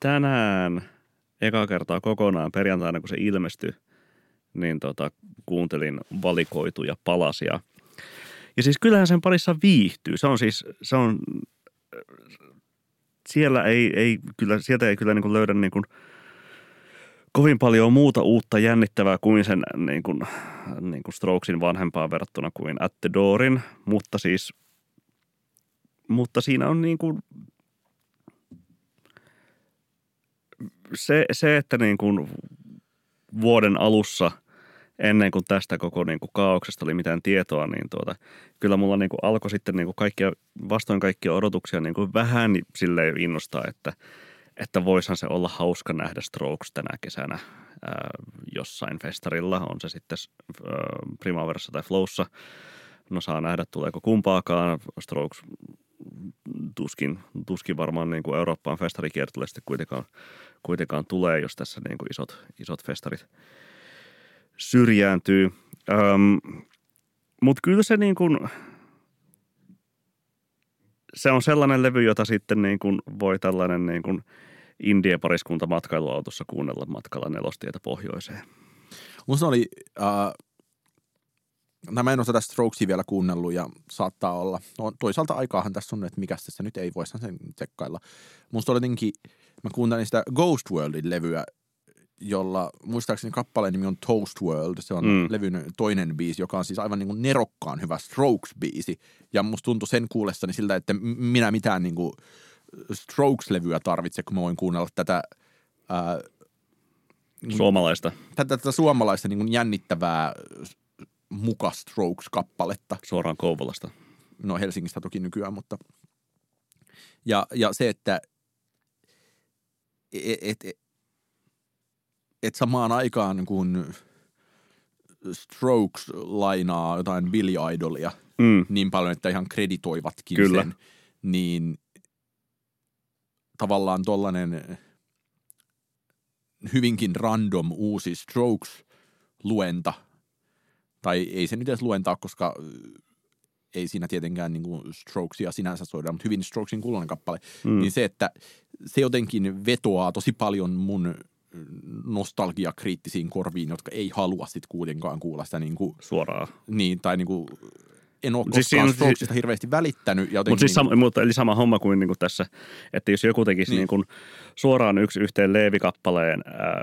tänään eka kertaa kokonaan perjantaina, kun se ilmestyi, niin tota, kuuntelin valikoituja palasia. Ja siis kyllähän sen parissa viihtyy. Se on siis, se on, siellä ei, ei kyllä, sieltä ei kyllä niin kuin löydä niin kuin kovin paljon muuta uutta jännittävää kuin sen niin kuin, niin kuin Strokesin vanhempaan verrattuna kuin At the Doorin, mutta siis mutta siinä on niin kuin se, se, että niin kuin vuoden alussa ennen kuin tästä koko niin kuin kaauksesta oli mitään tietoa, niin tuota, kyllä mulla niin kuin alkoi sitten niin kuin kaikkia, vastoin kaikkia odotuksia niin kuin vähän silleen innostaa, että, että voishan se olla hauska nähdä Strokes tänä kesänä ää, jossain festarilla, on se sitten ää, Primaverassa tai Flowssa. No saa nähdä, tuleeko kumpaakaan. Strokes tuskin, tuskin varmaan niin kuin Eurooppaan festarikiertolle sitten kuitenkaan, kuitenkaan tulee, jos tässä niin kuin isot, isot festarit syrjääntyy. Öm, Mutta kyllä se niin kuin, se on sellainen levy, jota sitten niin kuin voi tällainen niin kuin indie-pariskunta matkailuautossa kuunnella matkalla nelostietä pohjoiseen. Musta oli, äh, tai mä en ole tätä Strokesia vielä kuunnellut ja saattaa olla, no toisaalta aikaahan tässä on, että mikä tässä nyt ei voisi sen tsekkailla. Musta oli jotenkin, mä kuuntelin sitä Ghost Worldin levyä, jolla muistaakseni kappaleen nimi on Toast World. Se on Mm. levyn toinen biisi, joka on siis aivan niin kuin nerokkaan hyvä Strokes-biisi. Ja musta tuntui sen kuullessani siltä, että minä mitään niin kuin Strokes-levyä tarvitse, kun mä voin kuunnella tätä, ää, Suomalaista tätä, tätä suomalaista niin kuin jännittävää muka Strokes-kappaletta. suoraan Kouvolasta. No Helsingistä toki nykyään, mutta ja, ja se, että et, et, et, samaan aikaan kun Strokes lainaa jotain Billy Idolia Mm. niin paljon, että ihan kreditoivatkin Kyllä. sen, niin tavallaan tollainen hyvinkin random uusi Strokes-luenta, tai ei se nyt edes luentaa, koska ei siinä tietenkään niin kuin Strokesia sinänsä soida, mutta hyvin Strokesin kuulunen kappale, mm. niin se, että se jotenkin vetoaa tosi paljon mun nostalgiakriittisiin korviin, jotka ei halua sitten kuitenkaan kuulla sitä niin kuin, Suoraan. niin, tai niin kuin en ole Siis koskaan siinä- Strokesista hirveästi välittänyt. Ja Mutta siis niin, sama, mutta eli sama homma kuin, niin kuin tässä, että jos joku tekisi Niin. niin. Kuin suoraan yksi yhteen Leevi-kappaleen ää,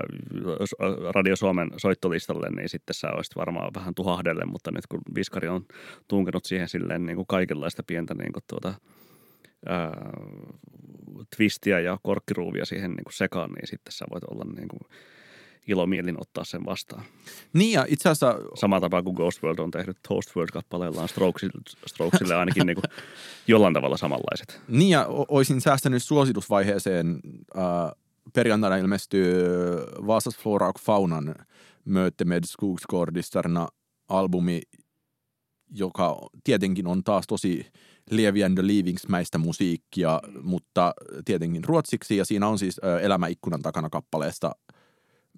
Radio Suomen soittolistalle, niin sitten sä olisit varmaan vähän tuhahdelle, mutta nyt kun Viskari on tunkenut siihen silleen niin kuin kaikenlaista pientä niin kuin tuota, ää, twistiä ja korkkiruuvia siihen niin kuin sekaan, niin sitten sä voit olla niin kuin ilomielin ottaa sen vastaan. niin ja itse asiassa Sama tapa kuin Ghost World on tehnyt Toast World-kappaleellaan Strokesille, Strokesille ainakin niin kuin jollain tavalla samanlaiset. Niin ja olisin säästänyt suositusvaiheeseen. Äh, perjantaina ilmestyy Vasas Flora och Faunan Möte med Skogsgårdisterna albumi, joka tietenkin on taas tosi Levi and Leavingsmäistä musiikkia, mutta tietenkin ruotsiksi. Ja siinä on siis Elämä ikkunan takana kappaleesta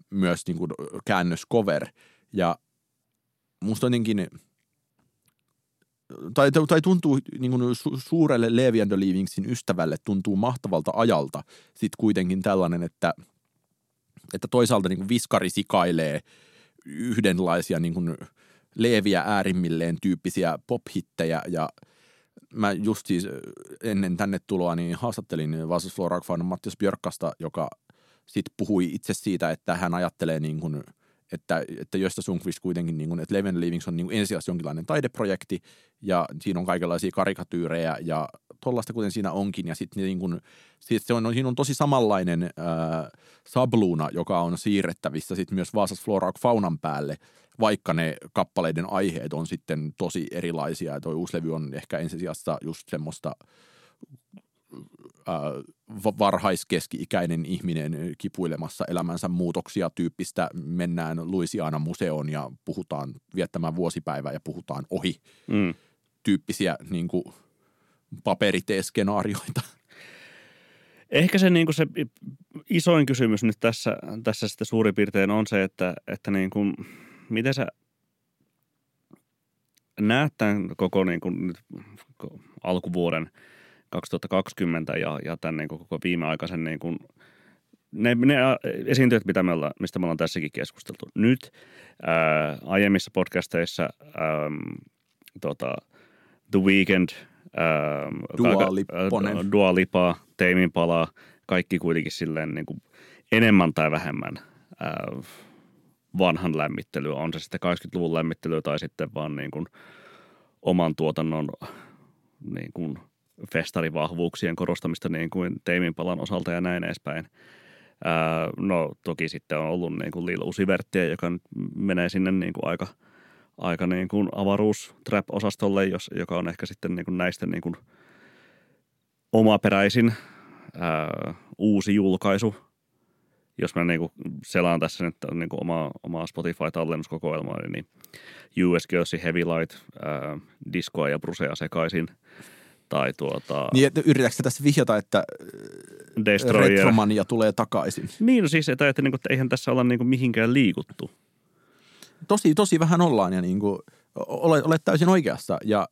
myös niin kuin käännöskover. Ja musta jotenkin tai, tai tuntuu niin kuin su, suurelle Levi and Leavingsin ystävälle tuntuu mahtavalta ajalta sitten kuitenkin tällainen, että, että toisaalta niin kuin viskari sikailee yhdenlaisia niin kuin leeviä äärimmilleen tyyppisiä pop-hittejä ja mä just siis ennen tänne tuloa niin haastattelin Vasas Floragfan Mattias Björkkasta, joka sitten puhui itse siitä, että hän ajattelee niin kuin, että, että Josta Sundqvist kuitenkin, niin kuin, että Leven Livings on niin ensisijaisesti jonkinlainen taideprojekti ja siinä on kaikenlaisia karikatyyrejä ja tollaista kuten siinä onkin. Ja sitten niin kuin, sit se on, siinä on tosi samanlainen ää, sabluuna, joka on siirrettävissä sitten myös Vaasas Flora Faunan päälle, vaikka ne kappaleiden aiheet on sitten tosi erilaisia. Ja toi uusi levy on ehkä ensisijassa just semmoista varhaiskeski-ikäinen ihminen kipuilemassa elämänsä muutoksia tyyppistä. Mennään Louisiana museoon ja puhutaan viettämään vuosipäivää ja puhutaan ohi Mm. tyyppisiä niin kuin, paperitee-skenaarioita. Ehkä se, niin kuin se isoin kysymys nyt tässä, tässä sitten suurin piirtein on se, että, että niin kuin, miten sä näet tämän koko niin kuin nyt alkuvuoden 2020 ja, ja tämän niin kuin koko viimeaikaisen niin kuin, ne, ne esiintyjät, mitä me ollaan, mistä me ollaan tässäkin keskusteltu nyt, ää, aiemmissa podcasteissa ää, tota, The Weeknd, ää, Dua Gaga- Lipponen. ää, Dua Lipa, Teimin Pala, kaikki kuitenkin silleen niin kuin enemmän tai vähemmän ää, vanhan lämmittelyä, on se sitten 80-luvun lämmittelyä tai sitten vaan niin kuin oman tuotannon niin kuin festarivahvuuksien korostamista niin kuin Teimin palan osalta ja näin edespäin. Ää, no toki sitten on ollut niin kuin Lil Uzi joka nyt menee sinne niin kuin aika, aika niin kuin avaruus trap-osastolle, jos, joka on ehkä sitten niin kuin näistä niin kuin omaperäisin ää, uusi julkaisu. Jos mä niin kuin selaan tässä nyt niin kuin omaa, omaa Spotify-tallennuskokoelmaa, niin US Girlsi Heavy Light, ää, diskoa ja brusea sekaisin. Tai tuota, Niin, että yritätkö tässä vihjata, että Destroyer. retromania tulee takaisin? Niin, no siis, että, että, niin kuin, että eihän tässä olla niin kuin mihinkään liikuttu. Tosi, tosi vähän ollaan ja niin kuin, olet, olet täysin oikeassa. Ja,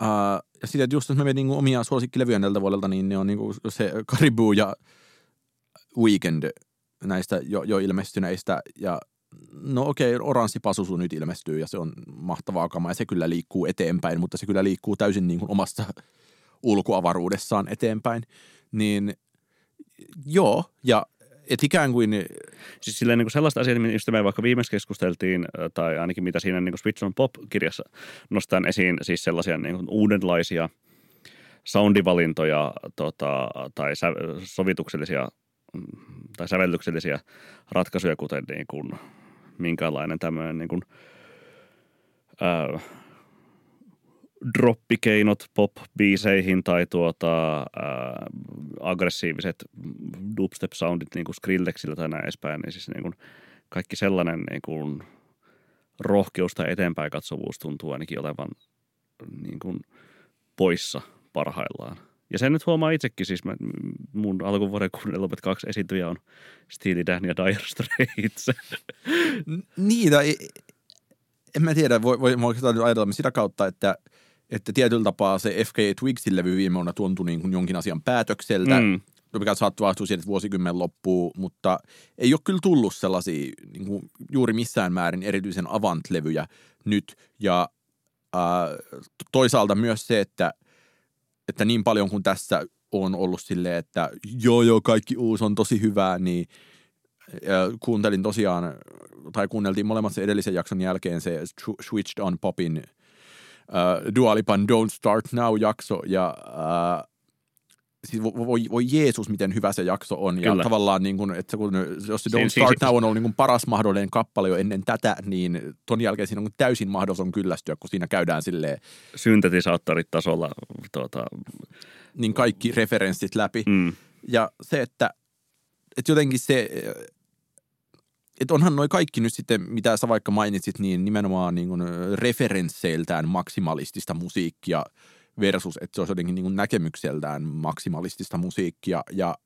ää, ja sitten, että just jos mä mietin niin omia suosikkilevyjä tältä vuodelta, niin ne on niin kuin se Caribou ja Weekend näistä jo, jo ilmestyneistä. Ja no okei, Oranssi Pasusu nyt ilmestyy ja se on mahtavaa kamaa ja se kyllä liikkuu eteenpäin, mutta se kyllä liikkuu täysin niin kuin omassa ulkoavaruudessaan eteenpäin. Niin joo, ja et ikään kuin Siis silleen niin kuin sellaista asiaa, mistä me vaikka viimeksi keskusteltiin, tai ainakin mitä siinä niin kuin Switch on Pop-kirjassa nostan esiin, siis sellaisia niin kuin uudenlaisia soundivalintoja tota, tai sovituksellisia mm, tai sävellyksellisiä ratkaisuja, kuten niin kuin, minkälainen tämmöinen niin kuin, ää, droppikeinot pop-biiseihin tai tuota, ää, aggressiiviset dubstep-soundit niin kuin Skrillexillä tai näin edespäin, niin siis niin kuin kaikki sellainen niin kuin rohkeus tai eteenpäin katsovuus tuntuu ainakin olevan niin kuin poissa parhaillaan. Ja sen nyt huomaa itsekin, siis mä, mun alkuvuoden kuunnelmat kaksi esiintyjä on Steely Dan ja Dire Straits. Niin, tai en mä tiedä, voi, voi, voi sitä nyt ajatella sitä kautta, että, että tietyllä tapaa se FK Twigsin levy viime vuonna tuntui niin kuin jonkin asian päätökseltä, mm. Mm. mikä saattaa vahtua siihen, että vuosikymmen loppuu, mutta ei ole kyllä tullut sellaisia niin kuin juuri missään määrin erityisen avant-levyjä nyt, ja toisaalta myös se, että, että niin paljon kuin tässä on ollut silleen, että joo joo kaikki uusi on tosi hyvää, niin kuuntelin tosiaan, tai kuunneltiin molemmat sen edellisen jakson jälkeen se Switched on Popin uh, Dualipan Don't Start Now-jakso, ja uh, siis voi, voi Jeesus, miten hyvä se jakso on. Kyllä. Ja tavallaan, niin kuin, että kun, jos se Don't Start Now on ollut niin kuin paras mahdollinen kappale jo ennen tätä, niin ton jälkeen siinä on täysin mahdoton kyllästyä, kun siinä käydään silleen... Syntetisaattoritasolla. Tuota... Niin kaikki referenssit läpi. Mm. Ja se, että, että jotenkin se, että onhan noin kaikki nyt sitten, mitä sä vaikka mainitsit, niin nimenomaan niin kuin referensseiltään maksimalistista musiikkia – versus, että se olisi jotenkin niin kuin näkemykseltään maksimalistista musiikkia ja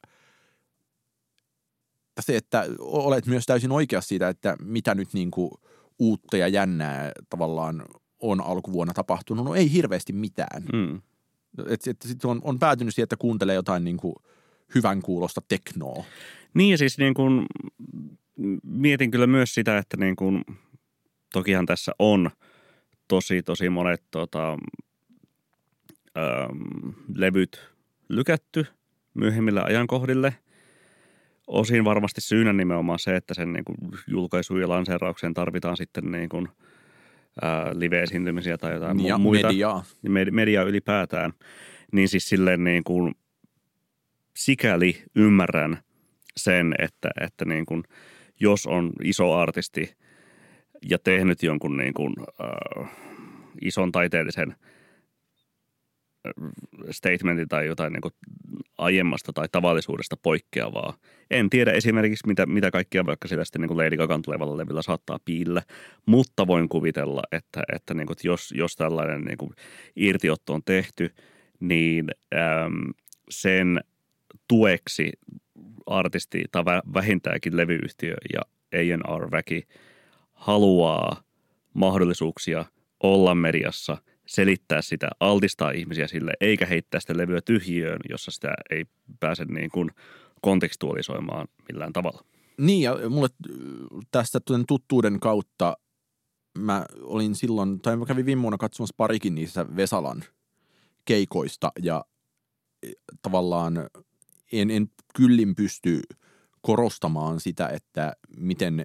se, että olet myös täysin oikeassa siitä, että mitä nyt niin kuin uutta ja jännää tavallaan on alkuvuonna tapahtunut. No ei hirveästi mitään. Mm. Et, et, sit on, on päätynyt siihen, että kuuntelee jotain niin kuin hyvän kuulosta teknoa. Niin ja siis niin kuin, mietin kyllä myös sitä, että niin kuin, tokihan tässä on tosi tosi monet tota, ähm, levyt lykätty myöhemmille ajankohdille. Osin varmasti syynä nimenomaan se, että sen niin kuin julkaisuun ja lanseeraukseen tarvitaan sitten niin kuin, äh, live-esiintymisiä tai jotain ja muita. mediaa. Mediaa ylipäätään. Niin siis silleen niin kuin, sikäli ymmärrän sen, että, että niin kuin, jos on iso artisti ja tehnyt jonkun niin kuin, äh, ison taiteellisen – statementin tai jotain niin kuin aiemmasta tai tavallisuudesta poikkeavaa. En tiedä esimerkiksi, mitä, mitä kaikkia vaikka sitä sitten niin kuin Lady Gagan tulevalla levyllä saattaa piillä, mutta voin kuvitella, että, että, niin kuin, jos, jos tällainen niin kuin irtiotto on tehty, niin äm, sen tueksi artisti tai vähintäänkin levyyhtiö ja A&R-väki haluaa mahdollisuuksia olla mediassa – selittää sitä, altistaa ihmisiä sille, eikä heittää sitä levyä tyhjiöön, jossa sitä ei pääse niin kuin kontekstualisoimaan millään tavalla. Niin, ja mulle tästä tuttuuden kautta mä olin silloin, tai mä kävin viime vuonna katsomassa parikin niissä Vesalan keikoista, ja e, tavallaan en, en kyllin pysty korostamaan sitä, että miten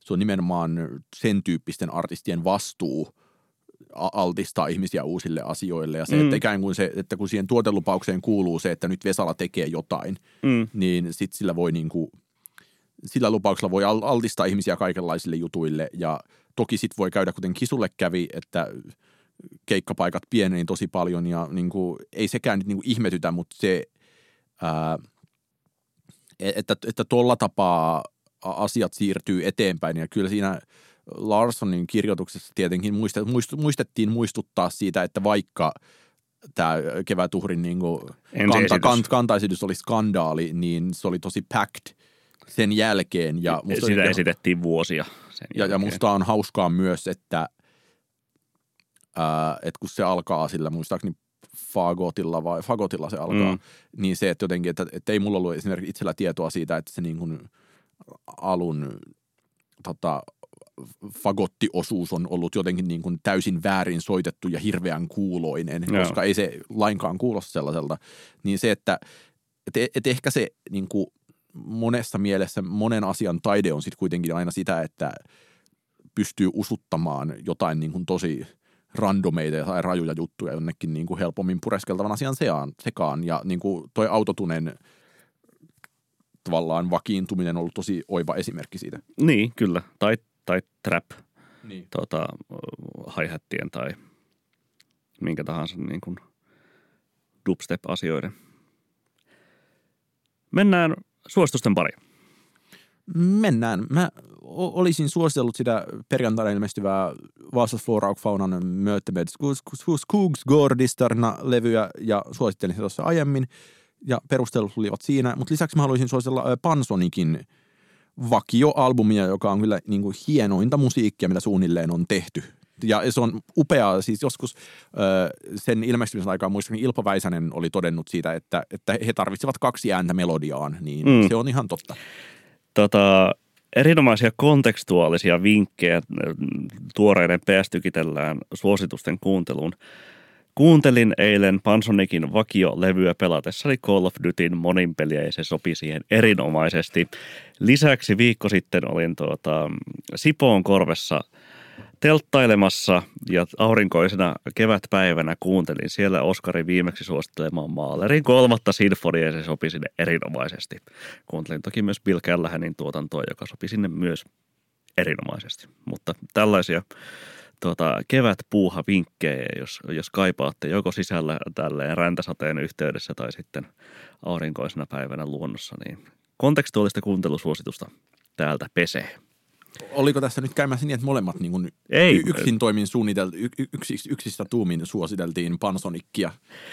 se on nimenomaan sen tyyppisten artistien vastuu – altistaa ihmisiä uusille asioille. Ja se, mm. että ikään kuin se, että kun siihen tuotelupaukseen kuuluu se, että nyt Vesala tekee jotain, mm. niin sitten sillä voi niin kuin, sillä lupauksella voi altistaa ihmisiä kaikenlaisille jutuille. Ja toki sitten voi käydä, kuten Kisulle kävi, että keikkapaikat pieneni tosi paljon ja niin kuin, ei sekään nyt niin kuin ihmetytä, mutta se, ää, e-, että, että tuolla tapaa asiat siirtyy eteenpäin ja kyllä siinä – Larssonin kirjoituksessa tietenkin muistettiin muistuttaa siitä, että vaikka tämä kevätuhrin niin kanta, kant, kantaisidys oli skandaali, niin se oli tosi packed sen jälkeen. Ja musta Sitä esitettiin vuosia sen ja, ja musta on hauskaa myös, että, ää, että kun se alkaa sillä muistaakseni Fagotilla vai Fagotilla se alkaa, mm. niin se, että jotenkin, että, että ei mulla ollut esimerkiksi itsellä tietoa siitä, että se niin kuin alun tota, fagottiosuus on ollut jotenkin niin kuin täysin väärin soitettu ja hirveän kuuloinen, Joo. koska ei se lainkaan kuulosta sellaiselta. Niin se, että et, et ehkä se niin kuin monessa mielessä monen asian taide on sitten kuitenkin aina sitä, että pystyy usuttamaan jotain niin kuin tosi randomeita tai rajuja juttuja jonnekin niin kuin helpommin pureskeltavan asian seaan, sekaan. Ja niin kuin toi autotunen tavallaan vakiintuminen on ollut tosi oiva esimerkki siitä. Niin, kyllä. Tai tai trap niin. tota, hi tai minkä tahansa niin kuin dubstep-asioiden. Mennään suositusten pariin. Mennään. Mä olisin suositellut sitä perjantaina ilmestyvää Vasas Faunan Mötemed Skogsgårdistarna-levyä ja suosittelin sitä tuossa aiemmin ja perustelut olivat siinä, mutta lisäksi mä haluaisin suositella Pansonikin – vakioalbumia, joka on kyllä niin kuin hienointa musiikkia, mitä suunnilleen on tehty. Ja se on upeaa, siis joskus sen ilmestymisen aikaa muistaakseni Ilpo Väisänen oli todennut siitä, että, että he tarvitsevat kaksi ääntä melodiaan, niin mm. se on ihan totta. Tota, erinomaisia kontekstuaalisia vinkkejä tuoreiden PS Tykitellään suositusten kuunteluun. Kuuntelin eilen Pansonikin vakio-levyä pelatessani Call of Dutyn monin peliä ja se sopi siihen erinomaisesti. Lisäksi viikko sitten olin tuota, Sipoon korvessa telttailemassa ja aurinkoisena kevätpäivänä kuuntelin siellä Oskarin viimeksi suosittelemaan Maalerin kolmatta sinfonia ja se sopi sinne erinomaisesti. Kuuntelin toki myös Bill Callahanin tuotantoa, joka sopi sinne myös erinomaisesti. Mutta tällaisia tuota, kevätpuuha-vinkkejä, jos, jos kaipaatte joko sisällä tälleen räntäsateen yhteydessä tai sitten aurinkoisena päivänä luonnossa, niin kontekstuaalista kuuntelusuositusta täältä pesee. Oliko tässä nyt käymässä niin, että molemmat niin kuin Ei. yksin toimin suunniteltu, yks, yksistä tuumin suositeltiin Panasonickia?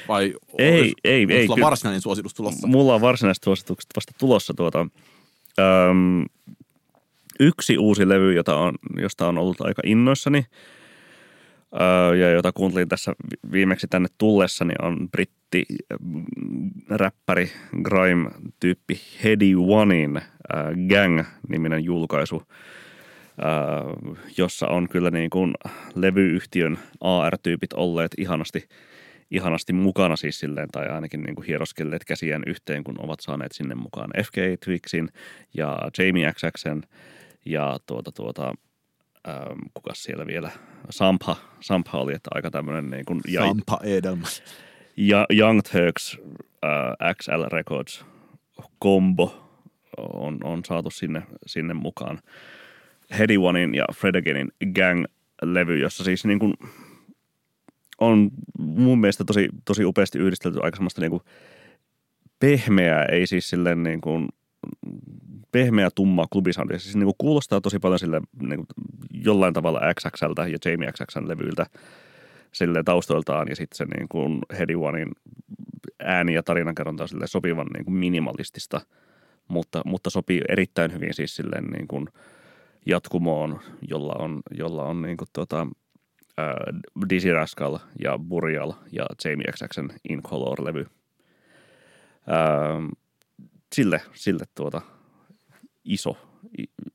Vai Ei, ei, ei, sulla varsinainen suositus tulossa? Mulla on varsinaiset suositukset vasta tulossa tuota. Öm, yksi uusi levy, jota on, josta on ollut aika innoissani ja jota kuuntelin tässä vi- viimeksi tänne tullessani on britti mm, räppäri grime-tyyppi Heady Onein Gang-niminen julkaisu, jossa on kyllä niin kuin levyyhtiön AR-tyypit olleet ihanasti ihanasti mukana siis silleen, tai ainakin niin kuin hieroskelleet käsiään yhteen, kun ovat saaneet sinne mukaan FK Twixin ja Jamie XXn ja tuota, tuota, ähm, kukas siellä vielä, Sampha, Sampha oli, että aika tämmöinen niin kuin, ja, Sampa Edelman. ja Young Turks äh, XL Records kombo on, on saatu sinne, sinne mukaan. Heady Onein ja Fredegenin Gang-levy, jossa siis niin kuin on mun mielestä tosi, tosi upeasti yhdistelty aika semmoista niin kuin pehmeää, ei siis silleen niin kuin pehmeä tumma klubisoundia. Siis niin kuin kuulostaa tosi paljon sille niin kuin jollain tavalla XXLtä ja Jamie XXn levyiltä sille taustoiltaan ja sitten se niin kuin Heady Onein ääni ja tarinankerronta on sopivan niin kuin minimalistista, mutta, mutta sopii erittäin hyvin siis silleen niin kuin jatkumoon, jolla on, jolla on niin kuin äh, Dizzy Rascal ja Burial ja Jamie XXn In Color-levy. Sille, sille tuota iso,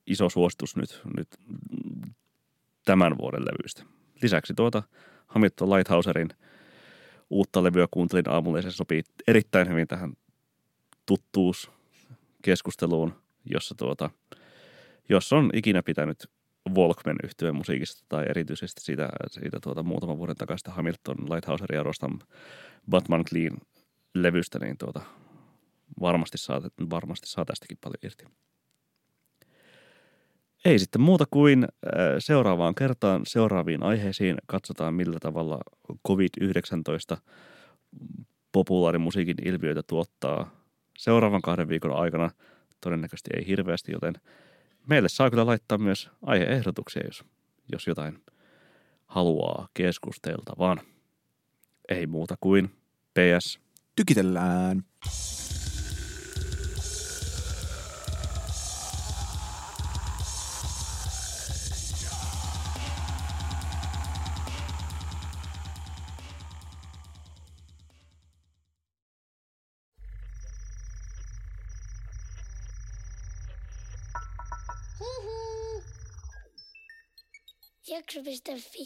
iso suositus nyt, nyt tämän vuoden levyistä. Lisäksi tuota Hamilton Lighthouserin uutta levyä kuuntelin aamulla ja se sopii erittäin hyvin tähän tuttuuskeskusteluun, jossa tuota, jos on ikinä pitänyt Walkman yhtyeen musiikista tai erityisesti siitä, siitä tuota muutaman vuoden takaista Hamilton Lighthouseria Rostam Batman Clean levystä, niin tuota, varmasti, saa, varmasti saa tästäkin paljon irti. Ei sitten muuta kuin äh, seuraavaan kertaan seuraaviin aiheisiin. Katsotaan millä tavalla COVID-19 populaarimusiikin ilmiöitä tuottaa seuraavan kahden viikon aikana. Todennäköisesti ei hirveästi, joten meille saa kyllä laittaa myös aiheehdotuksia, jos, jos jotain haluaa keskusteltavan. Ei muuta kuin PS. Tykitellään. Jakso.fi